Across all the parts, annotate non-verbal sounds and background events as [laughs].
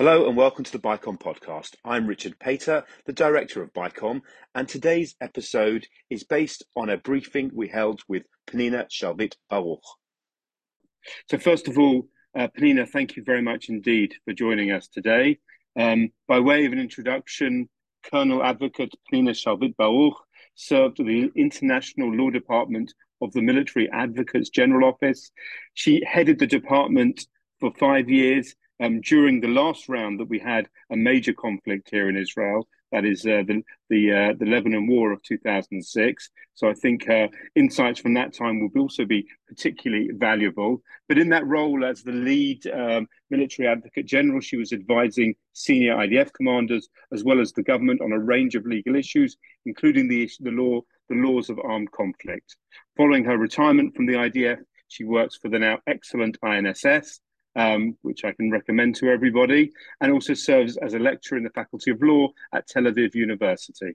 Hello and welcome to the BICOM podcast. I'm Richard Pater, the director of BICOM, and today's episode is based on a briefing we held with Pnina Sharvit Baruch. So, first of all, uh, Pnina, thank you very much indeed for joining us today. Um, by way of an introduction, Colonel Advocate Pnina Sharvit Baruch served the International Law Department of the Military Advocates General Office. She headed the department for five years um, during the last round that we had a major conflict here in Israel. That is uh, the the uh, the Lebanon War of 2006. So I think uh, insights from that time will also be particularly valuable. But in that role as the lead um, military advocate general, she was advising senior IDF commanders as well as the government on a range of legal issues, including the the law the laws of armed conflict. Following her retirement from the IDF, she works for the now excellent INSS um, which I can recommend to everybody, and also serves as a lecturer in the Faculty of Law at Tel Aviv University.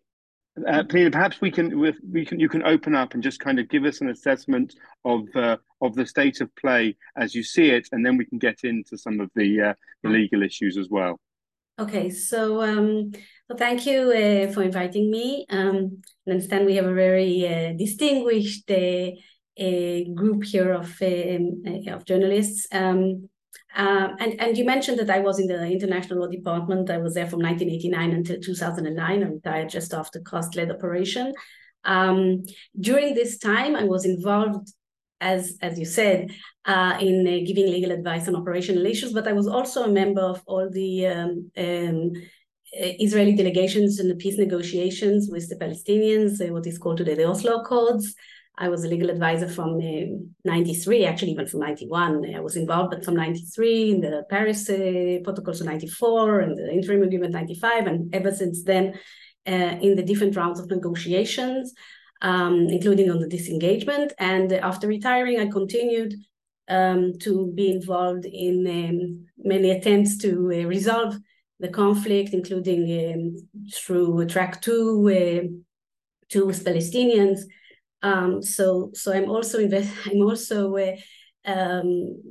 Uh, Peter, perhaps we can we can you can open up and just kind of give us an assessment of uh, of the state of play as you see it, and then we can get into some of the, uh, the legal issues as well. Okay, so um, well, thank you uh, for inviting me. Um, I understand we have a very uh, distinguished uh, group here of um, of journalists. Um, um, and, and you mentioned that I was in the international law department. I was there from 1989 until 2009. I retired just after Cast Lead operation. Um, during this time, I was involved, as as you said, uh, in uh, giving legal advice on operational issues. But I was also a member of all the um, um Israeli delegations in the peace negotiations with the Palestinians, uh, what is called today the Oslo Accords. I was a legal advisor from uh, 93, actually even from 91. I was involved, but from 93 in the Paris uh, protocols of 94 and the interim agreement 95. And ever since then, uh, in the different rounds of negotiations, um, including on the disengagement. And after retiring, I continued um, to be involved in um, many attempts to uh, resolve the conflict, including um, through track two, uh, two with Palestinians, um, so so I'm also invest I'm also uh, um,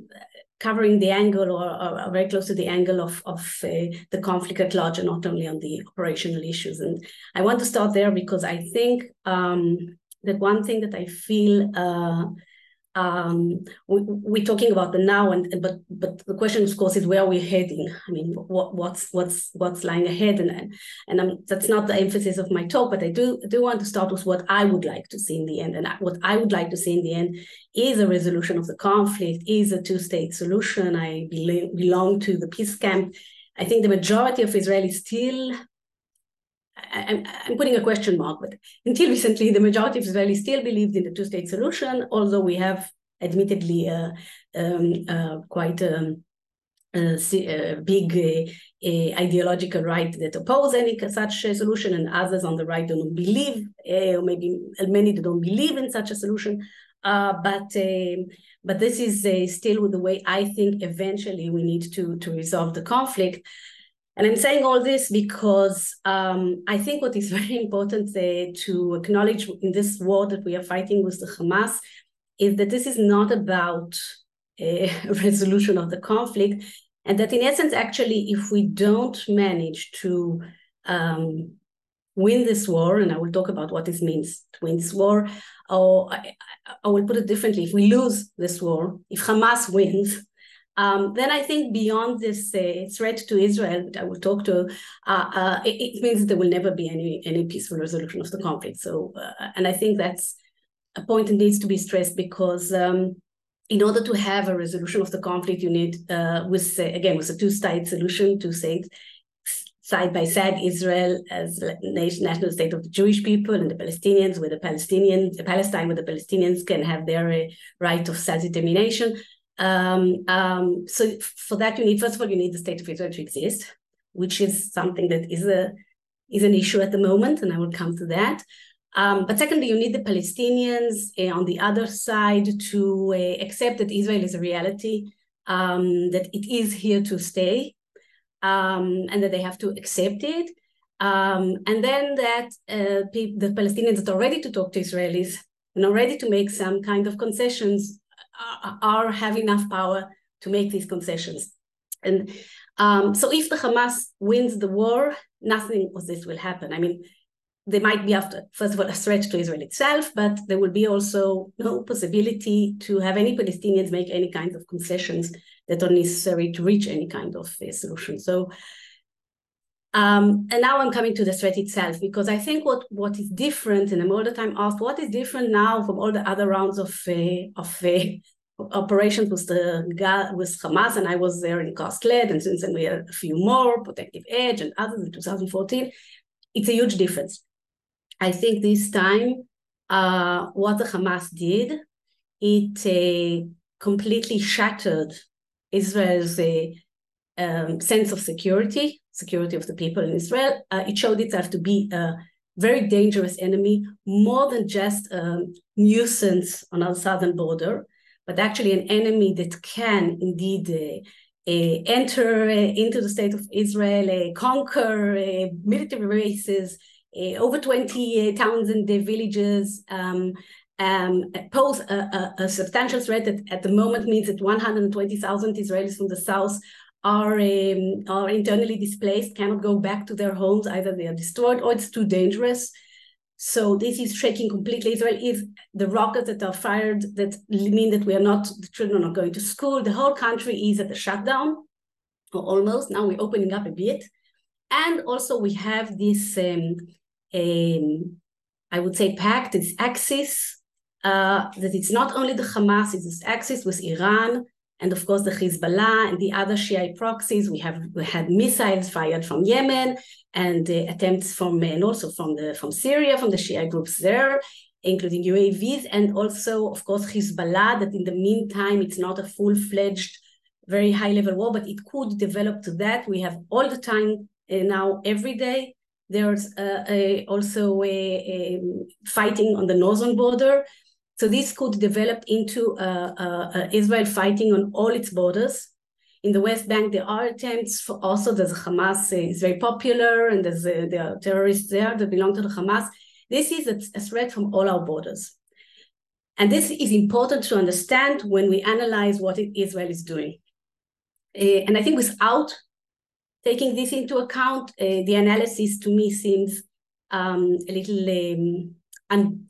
covering the angle or, or, very close to the angle of of uh, the conflict at large and not only on the operational issues. And I want to start there because I think um, that one thing that I feel uh, um, we, are talking about the now, and but but the question, of course, is where are we're heading. I mean, what what's what's what's lying ahead, and and I'm, that's not the emphasis of my talk. But I do do want to start with what I would like to see in the end, and what I would like to see in the end is a resolution of the conflict, is a two-state solution. I belong to the peace camp. I think the majority of Israelis still I'm, I'm, putting a question mark, but until recently, the majority of Israelis still believed in the two-state solution, although we have admittedly uh, um, uh, quite um, a, a big uh, ideological right that oppose any such solution, and others on the right don't believe, uh, or maybe many don't believe in such a solution. Uh, but um, but this is uh, still the way I think eventually we need to to resolve the conflict. And I'm saying all this because um, I think what is [laughs] very important uh, to acknowledge in this war that we are fighting with the Hamas is that this is not about a [laughs] resolution of the conflict, and that in essence, actually, if we don't manage to um, win this war, and I will talk about what this means to win this war, or I, I will put it differently: if we lose this war, if Hamas [laughs] wins, um, then I think beyond this uh, threat to Israel, that I will talk to, uh, uh, it, it, means there will never be any any peaceful resolution of the conflict. So, uh, and I think that's a point that needs to be stressed because um, in order to have a resolution of the conflict, you need, uh, with again, with a two-state solution, two states, side by side, Israel as national state of the Jewish people and the Palestinians, where the Palestinians, Palestine, where the Palestinians can have their uh, right of self-determination. Um, um, so for that, you need first of all you need the state of Israel to exist, which is something that is a is an issue at the moment, and I will come to that. Um, but secondly, you need the Palestinians uh, on the other side to uh, accept that Israel is a reality, um, that it is here to stay, um, and that they have to accept it. Um, and then that uh, the Palestinians that are ready to talk to Israelis and are ready to make some kind of concessions are, have enough power to make these concessions. And Um, so if the Hamas wins the war, nothing of this will happen. I mean, there might be after first of all a threat to Israel itself, but there will be also no possibility to have any Palestinians make any kinds of concessions that are necessary to reach any kind of uh, solution. So, um, and now I'm coming to the threat itself because I think what what is different, and I'm all the time asked, what is different now from all the other rounds of uh, of uh, operations with the with Hamas, and I was there in Cast Lead, and since then we had a few more, Protective Edge and others in 2014. It's a huge difference. I think this time, uh, what the Hamas did, it uh, completely shattered Israel's uh, um, sense of security, security of the people in Israel. Uh, it showed itself to be a very dangerous enemy, more than just a nuisance on our southern border, but actually an enemy that can indeed uh, uh, enter uh, into the state of Israel, uh, conquer uh, military bases, uh, over 20 towns and villages um, um, pose a, a, a, substantial threat that at the moment means that 120,000 Israelis from the south are, um, are internally displaced, cannot go back to their homes. Either they are destroyed or it's too dangerous. So this is shaking completely. Israel is the rockets that are fired that mean that we are not, the children are not going to school. The whole country is at a shutdown, or almost. Now we're opening up a bit. And also we have this um, um, I would say, pact, this axis, uh, that it's not only the Hamas, it's this axis with Iran, and of course the Hezbollah and the other Shiite proxies. We have we had missiles fired from Yemen and uh, attempts from and also from the from Syria, from the Shiite groups there, including UAVs, and also of course Hezbollah. That in the meantime it's not a full fledged, very high level war, but it could develop to that. We have all the time uh, now every day there's uh, a, also a, a, fighting on the northern border. So this could develop into uh, uh, Israel fighting on all its borders. In the West Bank, there are attempts for also the Hamas is very popular and there's there are terrorists there that belong to the Hamas. This is a, a threat from all our borders. And this is important to understand when we analyze what Israel is doing. Uh, and I think without taking this into account, uh, the analysis to me seems um, a little, um, un,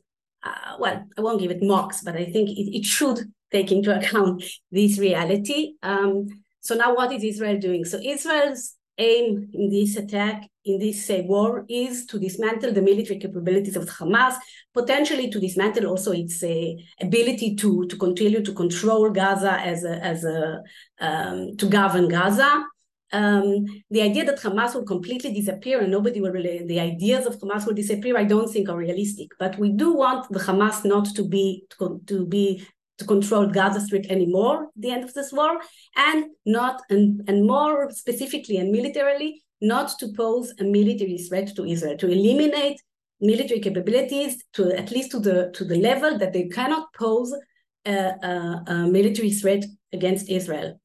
uh, well, I won't give it marks, but I think it, it should take into account this reality. Um, so now what is Israel doing? So Israel's aim in this attack, in this war, is to dismantle the military capabilities of Hamas, potentially to dismantle also its uh, ability to, to continue to control Gaza as a, as a um, to govern Gaza um, the idea that Hamas will completely disappear and nobody will really, the ideas of Hamas will disappear, I don't think are realistic. But we do want the Hamas not to be to, to be to control Gaza Strip anymore the end of this war, and not and, and more specifically and militarily, not to pose a military threat to Israel, to eliminate military capabilities to at least to the to the level that they cannot pose a, a, a military threat against Israel.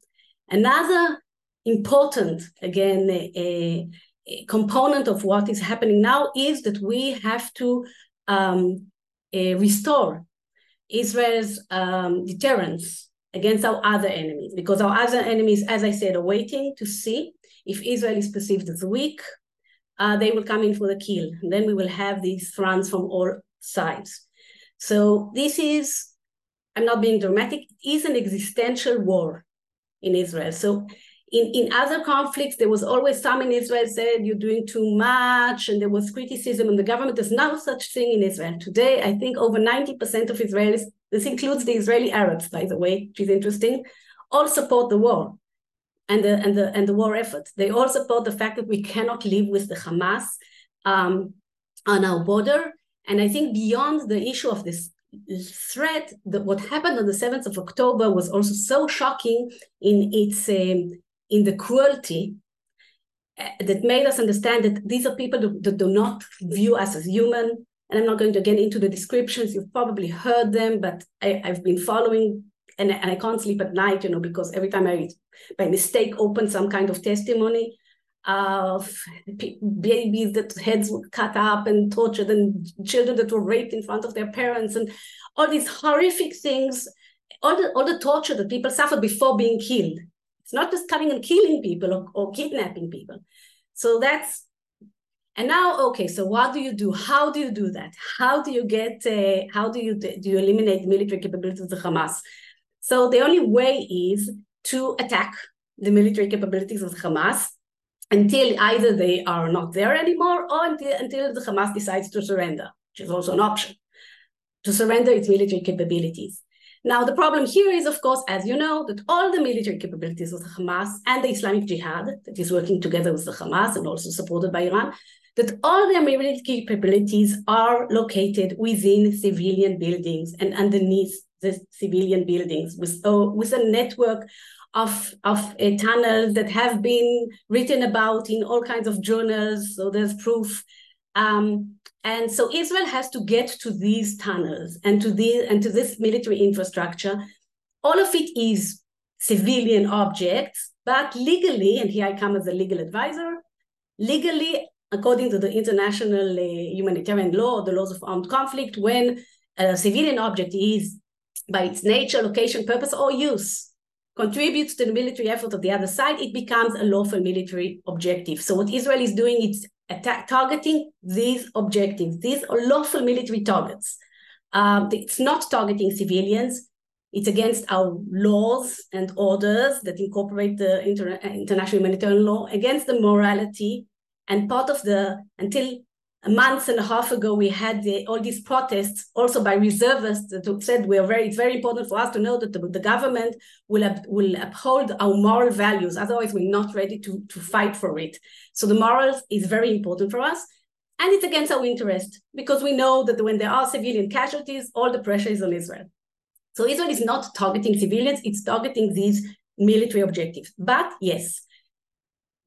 Another important, again, a, a, component of what is happening now is that we have to um, restore Israel's um, deterrence against our other enemies, because our other enemies, as I said, are waiting to see if Israel is perceived as weak, uh, they will come in for the kill. And then we will have these threats from all sides. So this is, I'm not being dramatic, is an existential war in Israel. So in, in other conflicts, there was always some in Israel said you're doing too much, and there was criticism on the government. There's no such thing in Israel. Today, I think over 90% of Israelis, this includes the Israeli Arabs, by the way, which is interesting, all support the war and the, and the, and the war effort. They all support the fact that we cannot live with the Hamas um, on our border. And I think beyond the issue of this threat, that what happened on the 7th of October was also so shocking in its um, in the cruelty uh, that made us understand that these are people that do not view us as human. And I'm not going to get into the descriptions. You've probably heard them, but I, have been following, and, and I can't sleep at night, you know, because every time I, by mistake, open some kind of testimony of babies that heads were cut up and tortured, and children that were raped in front of their parents, and all these horrific things, all the all the torture that people suffered before being killed It's not just coming and killing people or, or kidnapping people. So that's and now, okay, so what do you do? How do you do that? How do you get? Uh, how do you do you eliminate the military capabilities of the Hamas? So the only way is to attack the military capabilities of Hamas until either they are not there anymore or until, until the Hamas decides to surrender, which is also an option, to surrender its military capabilities. Now, the problem here is, of course, as you know, that all the military capabilities of the Hamas and the Islamic Jihad, that is working together with the Hamas and also supported by Iran, that all their military capabilities are located within civilian buildings and underneath the civilian buildings with, uh, with a network of, of uh, tunnels that have been written about in all kinds of journals. So there's proof. Um, and so Israel has to get to these tunnels and to the and to this military infrastructure. All of it is civilian objects, but legally, and here I come as a legal advisor, legally, according to the international uh, humanitarian law, the laws of armed conflict, when a civilian object is by its nature, location, purpose, or use contributes to the military effort of the other side, it becomes a lawful military objective. So what Israel is doing is attack, targeting these objectives. These lawful military targets. Um, it's not targeting civilians. It's against our laws and orders that incorporate the inter- international humanitarian law, against the morality, and part of the until a month and a half ago, we had the, all these protests also by reservists that said we are very, it's very important for us to know that the, the government will, up, will uphold our moral values. Otherwise, we're not ready to, to fight for it. So the morals is very important for us. And it's against our interest because we know that when there are civilian casualties, all the pressure is on Israel. So Israel is not targeting civilians, it's targeting these military objectives. But yes,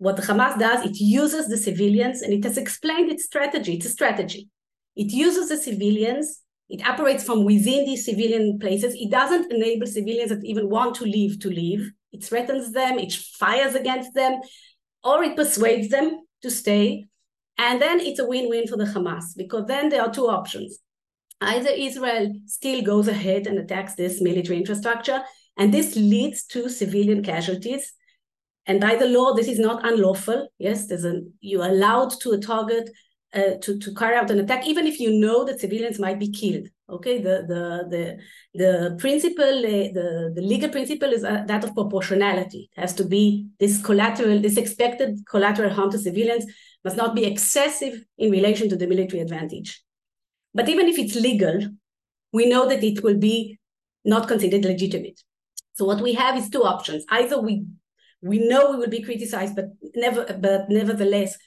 what Hamas does, it uses the civilians and it has explained its strategy. It's a strategy. It uses the civilians, it operates from within these civilian places. It doesn't enable civilians that even want to leave to leave. It threatens them, it fires against them, or it persuades them to stay. And then it's a win win for the Hamas because then there are two options. Either Israel still goes ahead and attacks this military infrastructure, and this leads to civilian casualties and by the law, this is not unlawful. Yes, there's a you're allowed to a target uh, to to carry out an attack, even if you know that civilians might be killed. Okay, the the the the principle, uh, the the legal principle is uh, that of proportionality. It has to be this collateral, this expected collateral harm to civilians must not be excessive in relation to the military advantage. But even if it's legal, we know that it will be not considered legitimate. So what we have is two options. Either we we know we will be criticized, but never, but nevertheless,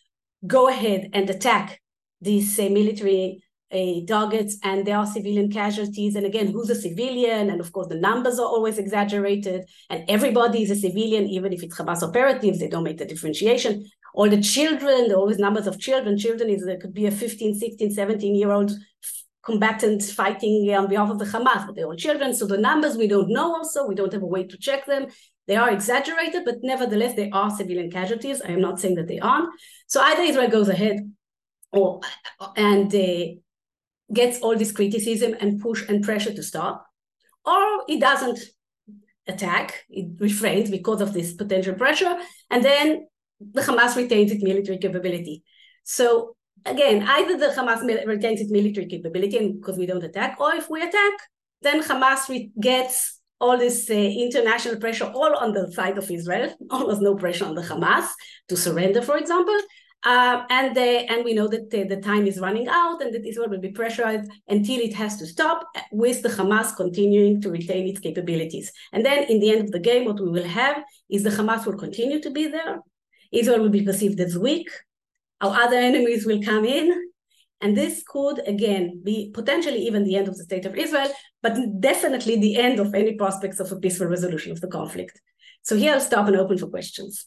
go ahead and attack these uh, military uh, targets, and there are civilian casualties. And again, who's a civilian? And of course, the numbers are always exaggerated, and everybody is a civilian, even if it's Hamas operatives. They don't make the differentiation. All the children, there are always numbers of children. Children is there could be a 15, 16, 17 year old combatant fighting on behalf of the Hamas, but they're all children. So the numbers we don't know also, we don't have a way to check them. They are exaggerated, but nevertheless, they are civilian casualties. I am not saying that they aren't. So either Israel goes ahead or and uh, gets all this criticism and push and pressure to stop, or it doesn't attack, it refrains because of this potential pressure, and then the Hamas retains its military capability. So again, either the Hamas retains its military capability because we don't attack, or if we attack, then Hamas gets all this uh, international pressure all on the side of Israel, [laughs] almost no pressure on the Hamas to surrender, for example. Uh, and and we know that the time is running out and that Israel will be pressurized until it has to stop, with the Hamas continuing to retain its capabilities. And then in the end of the game, what we will have is the Hamas will continue to be there. Israel will be perceived as weak. Our other enemies will come in and this could, again, be potentially even the end of the state of Israel, but definitely the end of any prospects of a peaceful resolution of the conflict. So here I'll stop and open for questions.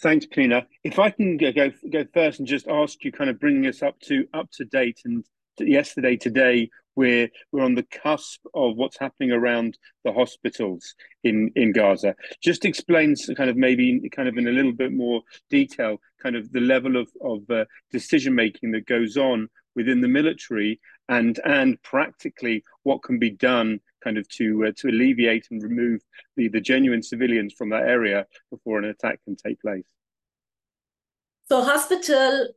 Thanks, Pnina. If I can go, go go first and just ask you, kind of bringing us up to up to date and yesterday, today, we're we're on the cusp of what's happening around the hospitals in in Gaza. Just explains kind of maybe kind of in a little bit more detail, kind of the level of of uh, decision making that goes on within the military and and practically what can be done kind of to uh, to alleviate and remove the the genuine civilians from that area before an attack can take place. So hospital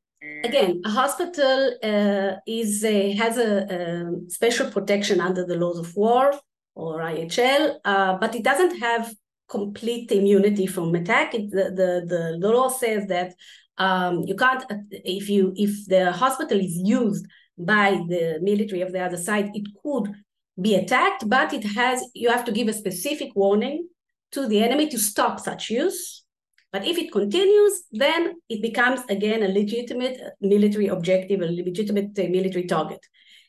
again, a hospital uh, is a, has a, a, special protection under the laws of war or IHL, uh, but it doesn't have complete immunity from attack. It, the, the, the law says that um, you can't if you if the hospital is used by the military of the other side, it could be attacked, but it has you have to give a specific warning to the enemy to stop such use. But if it continues, then it becomes again a legitimate military objective, a legitimate uh, military target.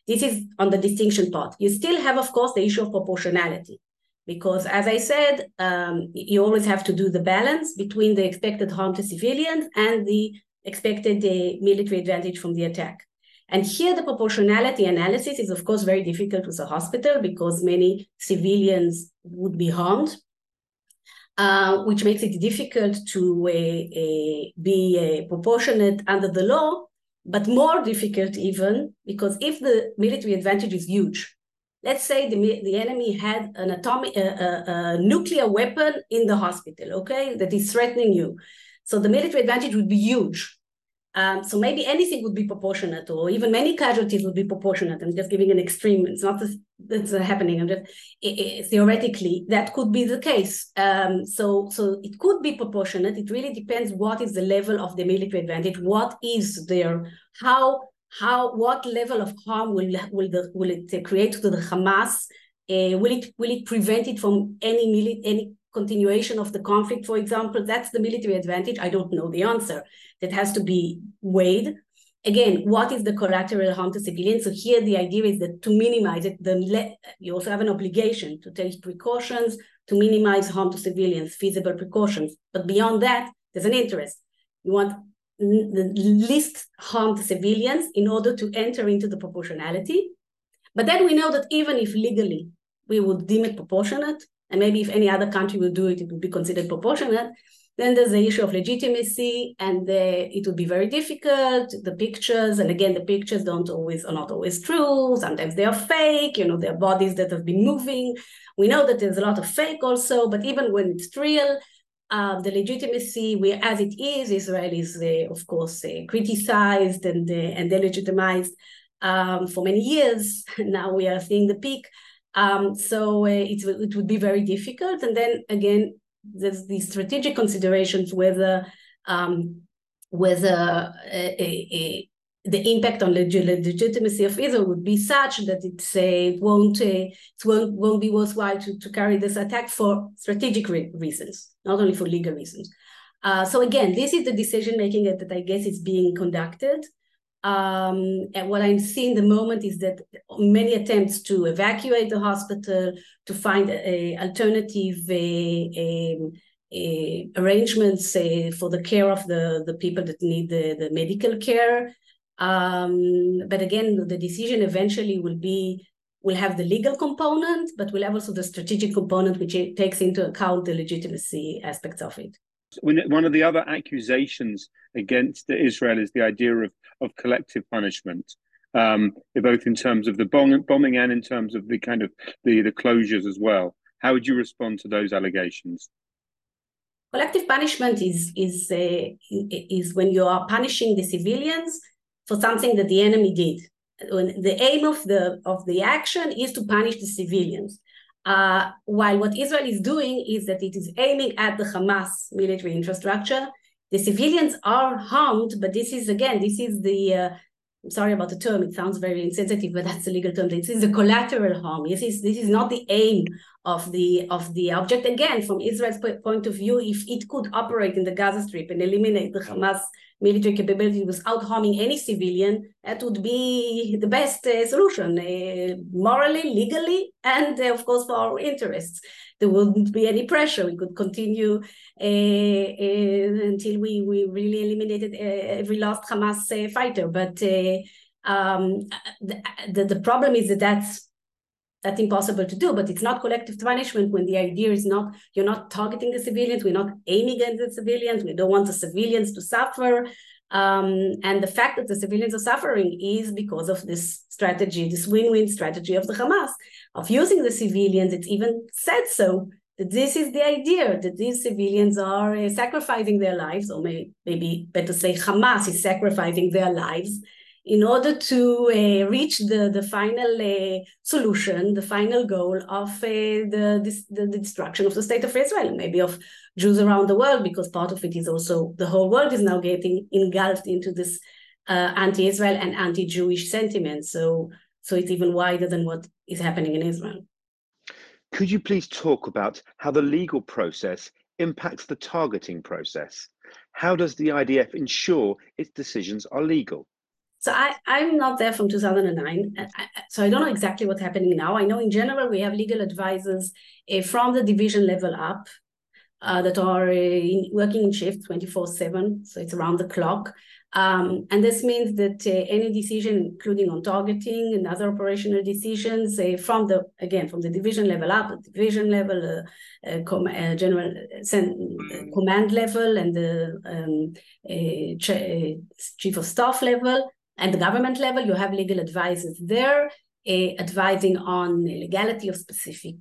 This is on the distinction part. You still have, of course, the issue of proportionality, because as I said, um, you always have to do the balance between the expected harm to civilians and the expected uh, military advantage from the attack. And here, the proportionality analysis is, of course, very difficult with a hospital because many civilians would be harmed, uh, which makes it difficult to uh, uh, be uh, proportionate under the law, but more difficult even because if the military advantage is huge, let's say the, the enemy had an atomic, a nuclear weapon in the hospital, okay, that is threatening you. So the military advantage would be huge. Um, so maybe anything would be proportionate, or even many casualties would be proportionate. I'm just giving an extreme. It's not that's happening. Just it, it, theoretically that could be the case. Um, so so it could be proportionate. It really depends what is the level of the military advantage. What is there? How how what level of harm will will the, will it create to the Hamas? Uh, will it will it prevent it from any mili- any continuation of the conflict, for example? That's the military advantage. I don't know the answer that has to be weighed. Again, what is the collateral harm to civilians? So here the idea is that to minimize it, then you also have an obligation to take precautions to minimize harm to civilians, feasible precautions. But beyond that, there's an interest. You want the least harm to civilians in order to enter into the proportionality. But then we know that even if legally we would deem it proportionate, and maybe if any other country will do it, it would be considered proportionate, then there's the issue of legitimacy, and the, it would be very difficult. The pictures, and again, the pictures don't always are not always true. Sometimes they are fake. You know, they're bodies that have been moving. We know that there's a lot of fake also, but even when it's real, uh, the legitimacy, we, as it is, Israel is, uh, of course, uh, criticized and uh, and delegitimized um, for many years. [laughs] now we are seeing the peak. Um, so uh, it, it would be very difficult. And then again, there's these strategic considerations whether um, whether a, a, a, the impact on leg- legitimacy of Israel would be such that uh, it won't uh, it won't, won't be worthwhile to, to carry this attack for strategic re- reasons, not only for legal reasons. Uh, so again, this is the decision making that, that I guess is being conducted. Um, and what I'm seeing the moment is that many attempts to evacuate the hospital, to find a, alternative a, a, arrangements for the care of the, the people that need the, the medical care. Um, but again, the decision eventually will be will have the legal component, but will have also the strategic component, which takes into account the legitimacy aspects of it. When, One of the other accusations against Israel is the idea of, of collective punishment, um, both in terms of the bomb, bombing and in terms of the kind of the, the closures as well. How would you respond to those allegations? Collective punishment is is uh, is when you are punishing the civilians for something that the enemy did. When the aim of the of the action is to punish the civilians. Uh, while what Israel is doing is that it is aiming at the Hamas military infrastructure. The civilians are harmed, but this is again, this is the uh, I'm sorry about the term, it sounds very insensitive, but that's the legal term. This is the collateral harm. This is this is not the aim of the of the object. Again, from Israel's point of view, if it could operate in the Gaza Strip and eliminate the Hamas military capability without harming any civilian, that would be the best uh, solution, uh, morally, legally, and uh, of course for our interests. There wouldn't be any pressure. We could continue uh, uh, until we, we really eliminated uh, every last Hamas fighter. But um, the, the, the problem is that that's that's impossible to do but it's not collective punishment when the idea is not you're not targeting the civilians we're not aiming at the civilians we don't want the civilians to suffer Um, and the fact that the civilians are suffering is because of this strategy, this win-win strategy of the Hamas of using the civilians. It's even said so that this is the idea that these civilians are uh, sacrificing their lives, or may, maybe better say Hamas is sacrificing their lives in order to uh, reach the, the final uh, solution, the final goal of uh, the, the, the, destruction of the state of Israel, maybe of Jews around the world, because part of it is also the whole world is now getting engulfed into this uh, anti-Israel and anti-Jewish sentiment. So, so it's even wider than what is happening in Israel. Could you please talk about how the legal process impacts the targeting process? How does the IDF ensure its decisions are legal? So I, I'm not there from 2009, so I don't know exactly what's happening now. I know in general we have legal advisors uh, from the division level up uh, that are uh, in, working in shift 24/7, so it's around the clock. Um, and this means that uh, any decision, including on targeting and other operational decisions, uh, from the again from the division level up, division level, com- general command level, and the um, chief of staff level, and the government level, you have legal advisors there advising on legality of specific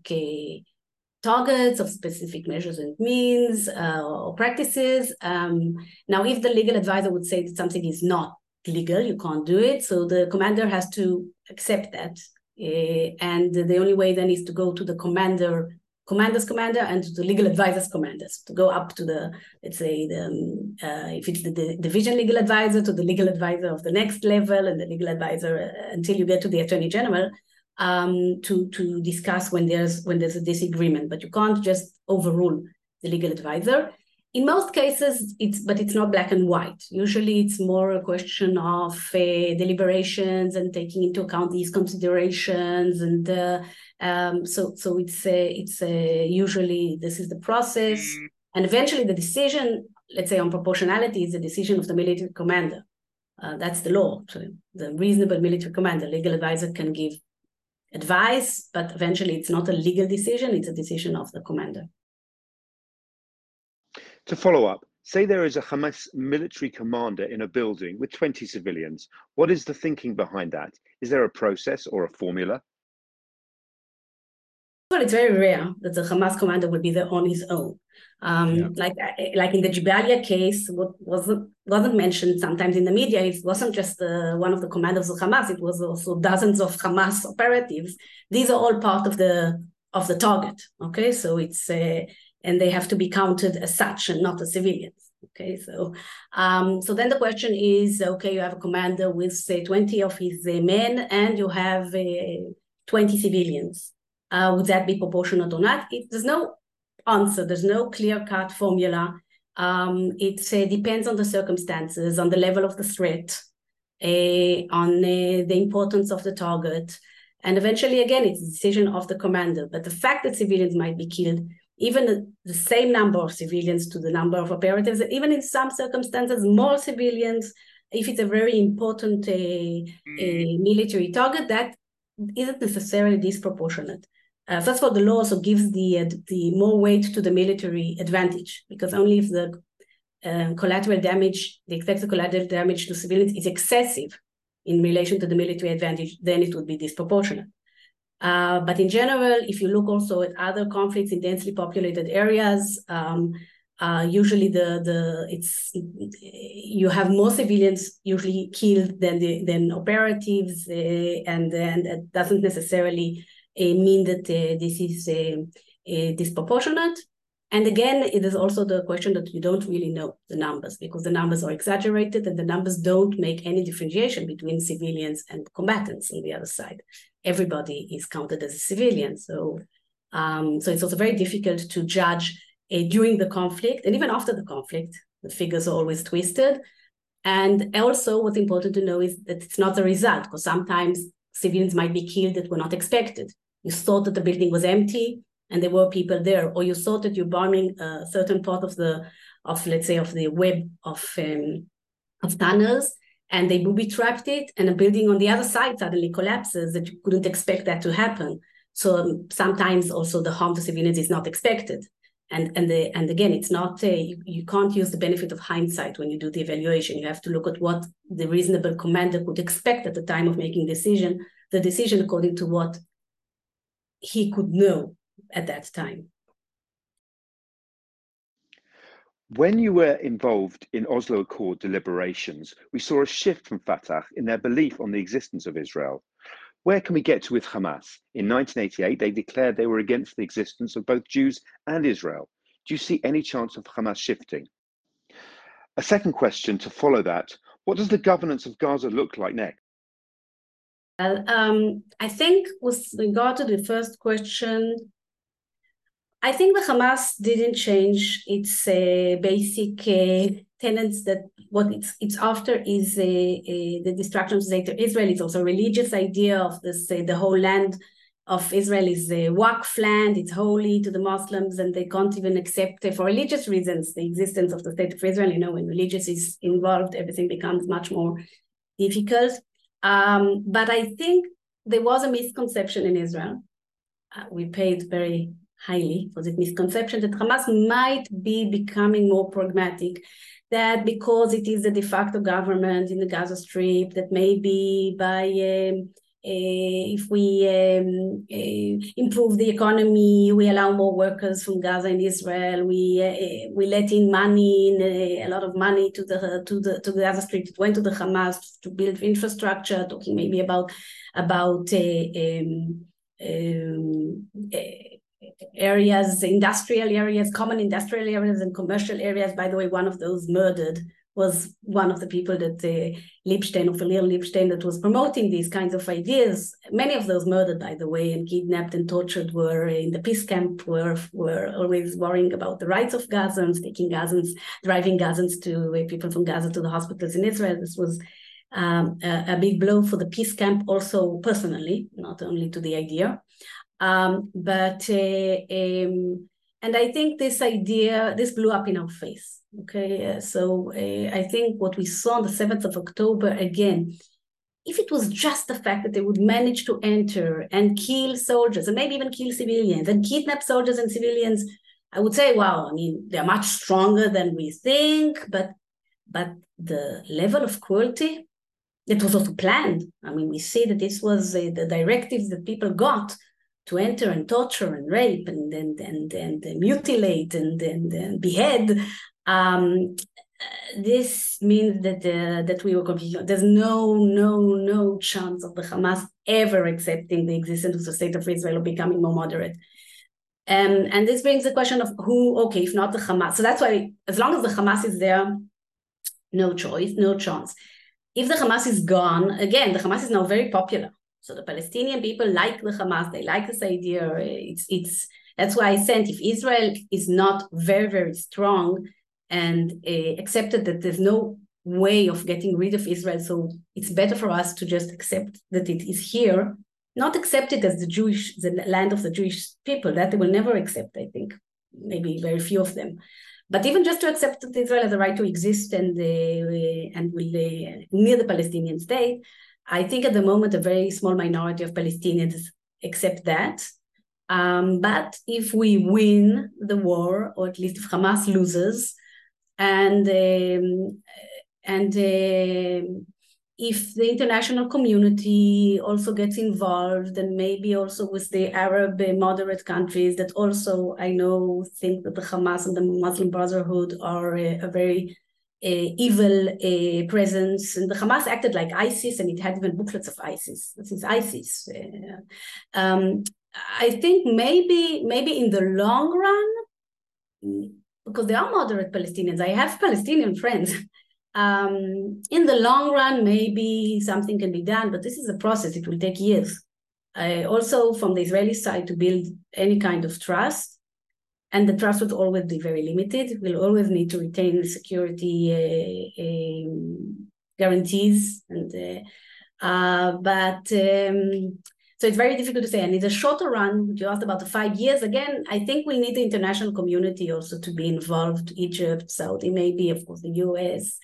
targets of specific measures and means uh, or practices. Um, now, if the legal advisor would say that something is not legal, you can't do it. So the commander has to accept that. Uh, and the only way then is to go to the commander, commander's commander, and to the legal advisor's commanders to go up to the, let's say, the, um, uh, if it's the, the, division legal advisor, to the legal advisor of the next level, and the legal advisor uh, until you get to the attorney general um, to to discuss when there's when there's a disagreement, but you can't just overrule the legal advisor. In most cases, it's but it's not black and white. Usually, it's more a question of uh, deliberations and taking into account these considerations, and uh, um, so so it's uh, it's uh, usually this is the process, and eventually the decision, let's say on proportionality, is the decision of the military commander. Uh, that's the law. So the reasonable military commander, legal advisor, can give advice, but eventually it's not a legal decision, it's a decision of the commander. To follow up, say there is a Hamas military commander in a building with 20 civilians. What is the thinking behind that? Is there a process or a formula? Well, it's very rare that the Hamas commander will be there on his own. Um, yeah. Like like in the Jabalia case, what wasn't wasn't mentioned sometimes in the media, it wasn't just uh, one of the commanders of Hamas; it was also dozens of Hamas operatives. These are all part of the of the target. Okay, so it's uh, and they have to be counted as such and not as civilians. Okay, so um, so then the question is, okay, you have a commander with say twenty of his uh, men, and you have uh, twenty civilians. Uh, would that be proportionate or not? It, there's no answer. There's no clear cut formula. Um, it uh, depends on the circumstances, on the level of the threat, uh, on uh, the importance of the target. And eventually, again, it's a decision of the commander. But the fact that civilians might be killed, even the same number of civilians to the number of operatives, even in some circumstances, more civilians, if it's a very important uh, uh, military target, that isn't necessarily disproportionate. Uh, first of all, the law also gives the uh, the more weight to the military advantage because only if the uh, collateral damage, the expected collateral damage to civilians is excessive in relation to the military advantage, then it would be disproportionate. Uh, but in general, if you look also at other conflicts in densely populated areas, um, uh, usually the the it's you have more civilians usually killed than the than operatives, uh, and and it doesn't necessarily mean that uh, this is disproportionate. And again, it is also the question that you don't really know the numbers because the numbers are exaggerated and the numbers don't make any differentiation between civilians and combatants on the other side. Everybody is counted as a civilian. So, um, so it's also very difficult to judge uh, during the conflict and even after the conflict. The figures are always twisted. And also, what's important to know is that it's not the result because sometimes civilians might be killed that were not expected. You thought that the building was empty and there were people there, or you thought that you're bombing a certain part of the of let's say of the web of um, of tunnels and they booby trapped it and a building on the other side suddenly collapses that you couldn't expect that to happen. So um, sometimes also the harm to civilians is not expected. And and the and again it's not a, you, you can't use the benefit of hindsight when you do the evaluation. You have to look at what the reasonable commander could expect at the time of making decision the decision according to what he could know at that time when you were involved in Oslo Accord deliberations, we saw a shift from Fatah in their belief on the existence of Israel. Where can we get to with Hamas? In 1988, they declared they were against the existence of both Jews and Israel. Do you see any chance of Hamas shifting? A second question to follow that what does the governance of Gaza look like next? Uh, um, I think with regard to the first question, I think the Hamas didn't change its uh, basic uh, tenets that what it's it's after is uh, uh, the destruction of state Israel. It's also a religious idea of this uh, the whole land of Israel is a Waqf land. It's holy to the Muslims, and they can't even accept for religious reasons the existence of the state of Israel. You know, when religious is involved, everything becomes much more difficult. Um, but I think there was a misconception in Israel. Uh, we paid very highly for this misconception that Hamas might be becoming more pragmatic that because it is the de facto government in the Gaza Strip, that maybe by um, uh, if we um, uh, improve the economy, we allow more workers from Gaza and Israel. We uh, we let in money, in, a lot of money to the to the to the Gaza Strip. It went to the Hamas to build infrastructure. Talking maybe about about um, um, areas, industrial areas, common industrial areas, and commercial areas. By the way, one of those murdered was one of the people that uh, Libstein, Ophir Libstein, that was promoting these kinds of ideas. Many of those murdered, by the way, and kidnapped and tortured were in the peace camp, were, were always worrying about the rights of Gazans, taking Gazans, driving Gazans to uh, people from Gaza to the hospitals in Israel. This was um, a, a, big blow for the peace camp, also personally, not only to the idea. Um, but uh, um, and I think this idea this blew up in our face. Okay, so uh, I think what we saw on the seventh of October again. If it was just the fact that they would manage to enter and kill soldiers and maybe even kill civilians and kidnap soldiers and civilians, I would say, wow, I mean, they're much stronger than we think, but but the level of cruelty that was also planned. I mean, we see that this was uh, the directives that people got to enter and torture and rape and and and, and, and mutilate and, and, and behead um, this means that uh, that we were completely there's no no no chance of the Hamas ever accepting the existence of the state of Israel or becoming more moderate. Um, and this brings the question of who, okay, if not the Hamas. So that's why, as long as the Hamas is there, no choice, no chance. If the Hamas is gone, again, the Hamas is now very popular. So the Palestinian people like the Hamas, they like this idea. It's it's that's why I sent if Israel is not very very strong and uh, accepted that there's no way of getting rid of Israel, so it's better for us to just accept that it is here, not accept it as the Jewish the land of the Jewish people. That they will never accept. I think maybe very few of them. But even just to accept that Israel has a right to exist and uh, and will uh, near the Palestinian state, I think at the moment a very small minority of Palestinians accept that. Um, but if we win the war, or at least if Hamas loses, and um, and uh, if the international community also gets involved, and maybe also with the Arab uh, moderate countries that also I know think that the Hamas and the Muslim Brotherhood are a, a very evil presence. And the Hamas acted like ISIS, and it had even booklets of ISIS. This is ISIS. Um, I think maybe maybe in the long run, because there are moderate Palestinians. I have Palestinian friends. Um, in the long run, maybe something can be done, but this is a process. It will take years. Uh, also, from the Israeli side, to build any kind of trust, and the trust would always be very limited. We'll always need to retain security uh, um, guarantees, and uh, uh, but um, so it's very difficult to say. And in the shorter run, you asked about the five years. Again, I think we need the international community also to be involved. Egypt, Saudi, maybe of course the U.S.,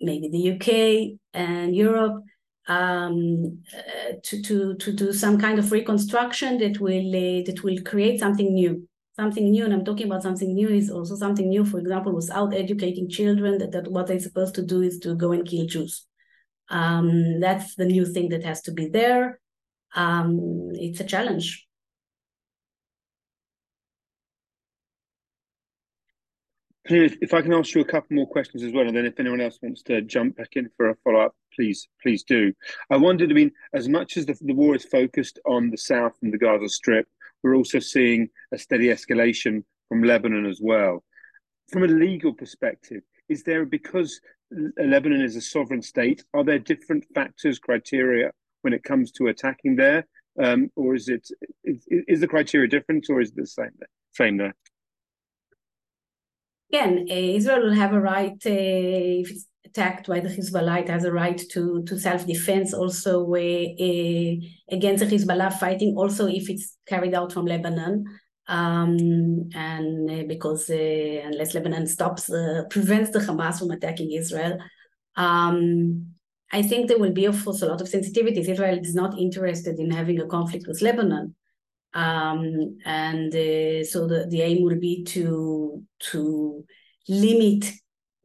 maybe the UK and Europe. Um, uh, to to to do some kind of reconstruction that will uh, that will create something new something new, and I'm talking about something new is also something new, for example, without educating children that, that what they're supposed to do is to go and kill Jews. Um, that's the new thing that has to be there. Um, it's a challenge. If I can ask you a couple more questions as well, and then if anyone else wants to jump back in for a follow up, please, please do. I wondered, I mean, as much as the, the war is focused on the south and the Gaza Strip, we're also seeing a steady escalation from Lebanon as well. From a legal perspective, is there because Lebanon is a sovereign state, are there different factors, criteria when it comes to attacking there, um, or is it is, is the criteria different, or is it the same? Same there again, uh, Israel will have a right, uh, if it's attacked by the Hezbollah, it has a right to, to self-defense also uh, against the Hezbollah fighting, also if it's carried out from Lebanon. Um, and because unless Lebanon stops, prevents the Hamas from attacking Israel, um, I think there will be, of course, a lot of sensitivities. Israel is not interested in having a conflict with Lebanon. Um, and uh, so the, the aim will be to to limit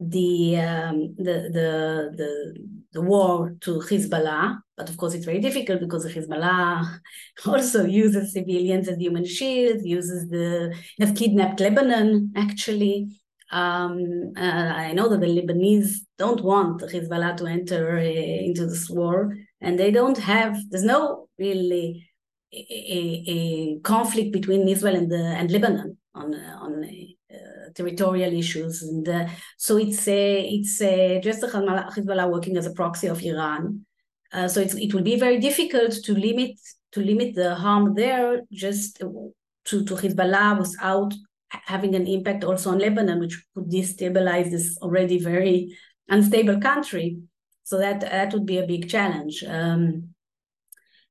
the um, the, the the the war to Hezbollah, but of course it's very difficult because Hezbollah [laughs] also uses civilians as human shields, uses the have kidnapped Lebanon actually. Um, uh, I know that the Lebanese don't want Hezbollah to enter uh, into this war, and they don't have. There's no really a, a, conflict between Israel and the, and Lebanon on on territorial issues, and uh, so it's a, it's a, just Hezbollah working as a proxy of Iran. Uh, so it will be very difficult to limit to limit the harm there just to to Hezbollah without having an impact also on Lebanon, which could destabilize this already very unstable country. So that that would be a big challenge. Um,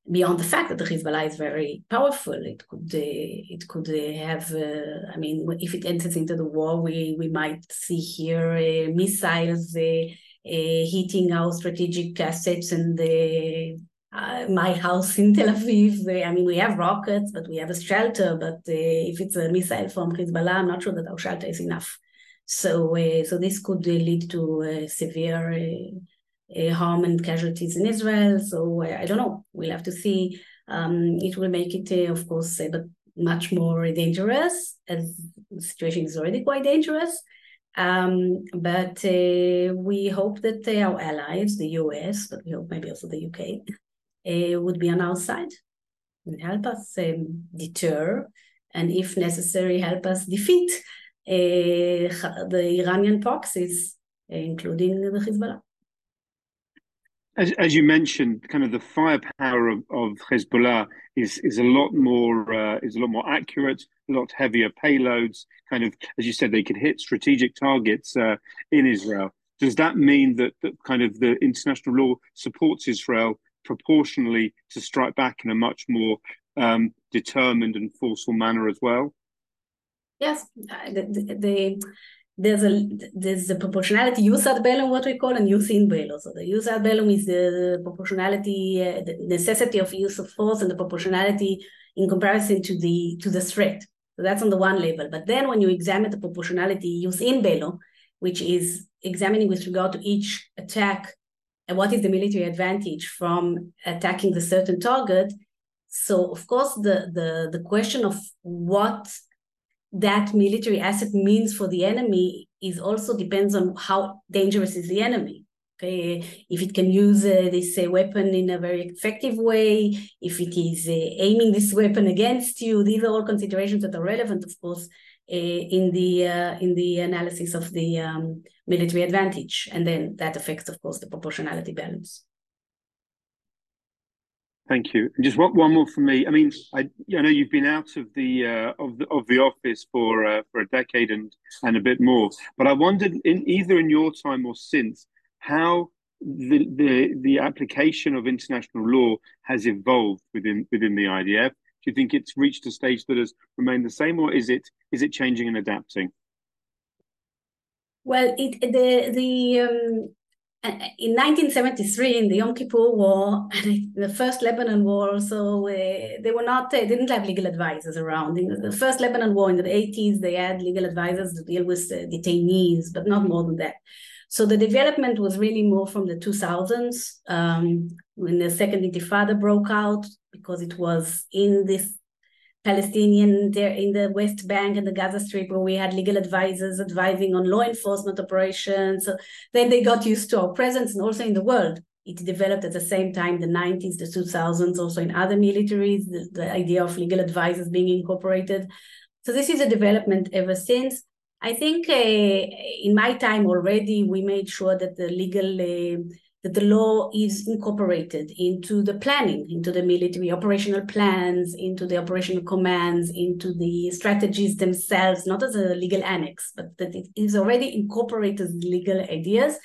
beyond the fact that the Hezbollah is very powerful, it could uh, it could uh, have. Uh, I mean, if it enters into the war, we we might see here uh, missiles uh, uh, hitting our strategic assets and my house in [laughs] Tel Aviv. I mean, we have rockets, but we have a shelter. But if it's a missile from Hezbollah, I'm not sure that our shelter is enough. So, so this could lead to severe harm and casualties in Israel. So uh, I don't know. We'll have to see. Um, it will make it, uh, of course, but much more dangerous as the situation is already quite dangerous. Um, but uh, we hope that uh, our allies, the US, but we hope maybe also the UK, uh, would be on our side and help us um, deter and, if necessary, help us defeat the Iranian proxies, including the Hezbollah. As, as you mentioned, kind of the firepower of, of Hezbollah is is a lot more uh, is a lot more accurate, a lot heavier payloads. Kind of, as you said, they can hit strategic targets uh, in Israel. Does that mean that, that kind of the international law supports Israel proportionally to strike back in a much more um, determined and forceful manner as well? Yes, the, the there's a there's a proportionality jus ad bellum what we call and jus in bello. So the jus ad bellum is the proportionality, uh, the necessity of use of force, and the proportionality in comparison to the to the threat. So that's on the one level. But then when you examine the proportionality jus in bello, which is examining with regard to each attack and what is the military advantage from attacking the certain target. So of course the the the question of what that military asset means for the enemy is also depends on how dangerous is the enemy okay? If it can use uh, this uh, weapon in a very effective way if it is uh, aiming this weapon against you these are all considerations that are relevant of course uh, in the uh, in the analysis of the um, military advantage. And then that affects of course the proportionality balance Thank you. And just one, one more from me. I mean, I, I know you've been out of the uh, of the of the office for uh, for a decade and and a bit more, but I wondered, in either in your time or since, how the the the application of international law has evolved within within the IDF. Do you think it's reached a stage that has remained the same, or is it is it changing and adapting? Well, it the the um, in 1973 in the Yom Kippur War, [laughs] and the first Lebanon War, so uh, they were not, they didn't have legal advisors around. In the first Lebanon War in the 80s, they had legal advisors to deal with uh, detainees, but not more than that. So the development was really more from the 2000s um, when the second Intifada broke out because it was in this Palestinian there in the West Bank and the Gaza Strip where we had legal advisors advising on law enforcement operations. So then they got used to our presence and also in the world. It developed at the same time, the 90s, the 2000s, also in other militaries, the, the idea of legal advisors being incorporated. So this is a development ever since. I think uh, in my time already, we made sure that the legal uh, that the law is incorporated into the planning, into the military operational plans, into the operational commands, into the strategies themselves, not as a legal annex, but that it is already incorporated legal ideas.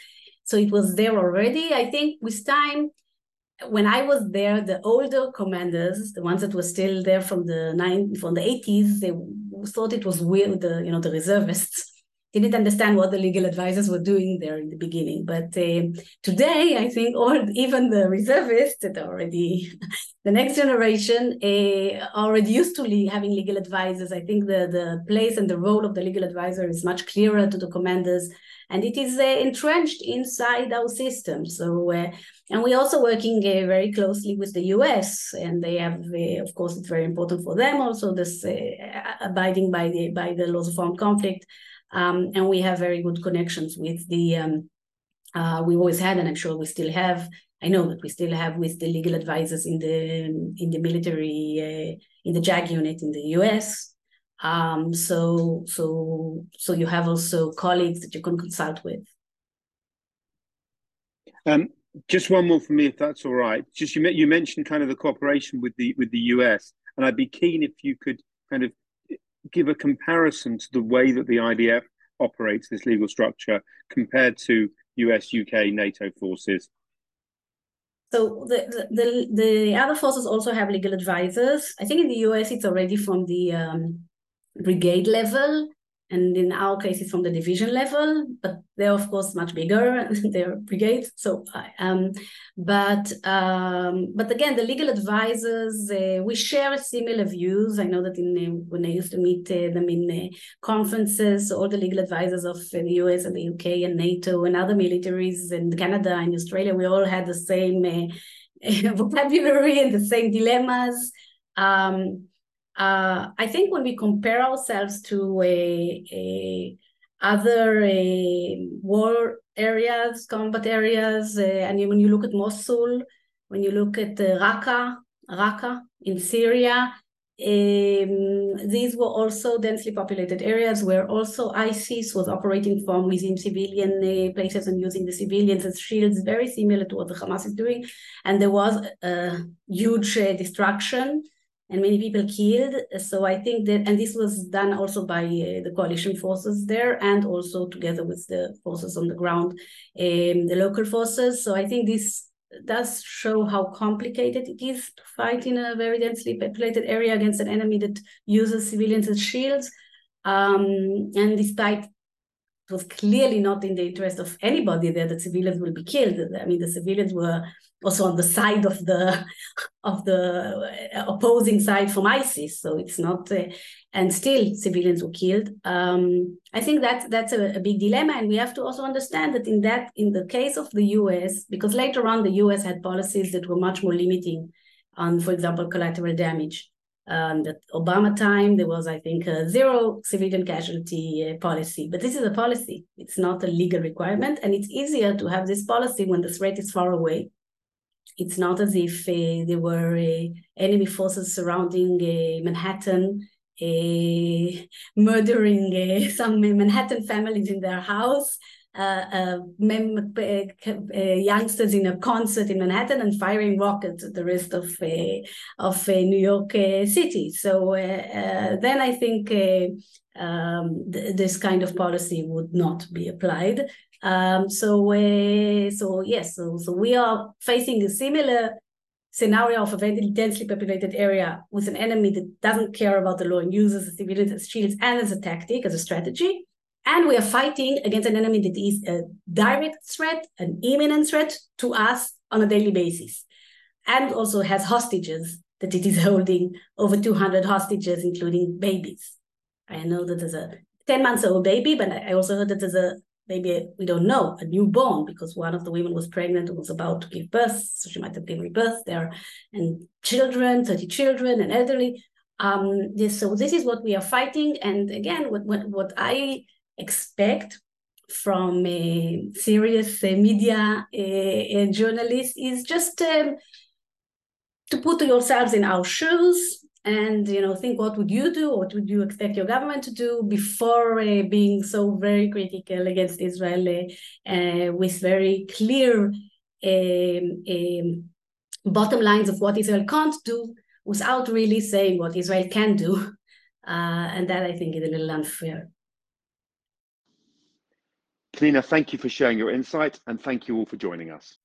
So it was there already. I think with time, when I was there, the older commanders, the ones that were still there from the nine from the 80s, they thought it was weird, the you know, the reservists didn't understand what the legal advisors were doing there in the beginning. But uh, today, I think, or even the reservists that already, [laughs] the next generation, uh, already used to le- having legal advisors. I think the, the place and the role of the legal advisor is much clearer to the commanders, and it is uh, entrenched inside our system. So, uh, and we're also working uh, very closely with the U.S., and they have, uh, of course, it's very important for them also this abiding by the by the laws of armed conflict. Um, and we have very good connections with the, um, uh, we always had, and I'm sure we still have, I know that we still have with the legal advisors in the in the military, uh, in the JAG unit in the US. Um, so so so you have also colleagues that you can consult with. Um, just one more for me, if that's all right. Just you you mentioned kind of the cooperation with the with the US, and I'd be keen if you could kind of give a comparison to the way that the IDF operates this legal structure compared to US, UK, NATO forces? So the, the the other forces also have legal advisors. I think in the US it's already from the um, brigade level, and in our case it's from the division level but they're of course much bigger [laughs] they're brigades so um but um but again the legal advisors uh, we share similar views. I know that in uh, when i used to meet uh, them in uh, conferences all the legal advisors of uh, the us and the uk and nato and other militaries and canada and australia we all had the same uh, [laughs] vocabulary and the same dilemmas. Um uh, I think when we compare ourselves to a, a other a war areas, combat areas, uh, and when you look at Mosul, when you look at uh, Raqqa, Raqqa in Syria, um, these were also densely populated areas where also ISIS was operating from within civilian uh, places and using the civilians as shields, very similar to what the Hamas is doing. And there was a huge uh, destruction and many people killed. So I think that, and this was done also by uh, the coalition forces there and also together with the forces on the ground, um, the local forces. So I think this does show how complicated it is to fight in a very densely populated area against an enemy that uses civilians as shields. Um, and despite it was clearly not in the interest of anybody there that civilians will be killed. I mean, the civilians were also on the side of the [laughs] of the opposing side from ISIS. So it's not, uh, and still civilians were killed. Um, I think that that's a, a, big dilemma, and we have to also understand that in that in the case of the U.S., because later on the U.S. had policies that were much more limiting on, for example, collateral damage. Um, that Obama time there was, I think, a zero civilian casualty uh, policy, but this is a policy. It's not a legal requirement, and it's easier to have this policy when the threat is far away it's not as if uh, there were uh, enemy forces surrounding uh, Manhattan, [laughs] murdering some Manhattan families in their house. Uh, youngsters in a concert in Manhattan and firing rockets at the rest of of New York City. So then I think um, th- this kind of policy would not be applied. Um, so, uh, so yes, so, so we are facing a similar scenario of a very densely populated area with an enemy that doesn't care about the law and uses the civilians as shields and as a tactic, as a strategy. And we are fighting against an enemy that is a direct threat, an imminent threat to us on a daily basis, and also has hostages that it is [laughs] holding over 200 hostages, including babies. I know that there's a 10 months old baby, but I also heard that there's a maybe we don't know a newborn because one of the women was pregnant and was about to give birth, so she might have given birth there, and children, 30 children, and elderly. Um, this, so this is what we are fighting, and again, what what, what I expect from a serious uh, media uh, journalist is just um, to put yourselves in our shoes and you know think what would you do? What would you expect your government to do before uh, being so very critical against israel uh, uh, with very clear um, um, bottom lines of what israel can't do without really saying what israel can do? [laughs] Uh, and that i think is a little unfair Pnina, thank you for sharing your insight and thank you all for joining us.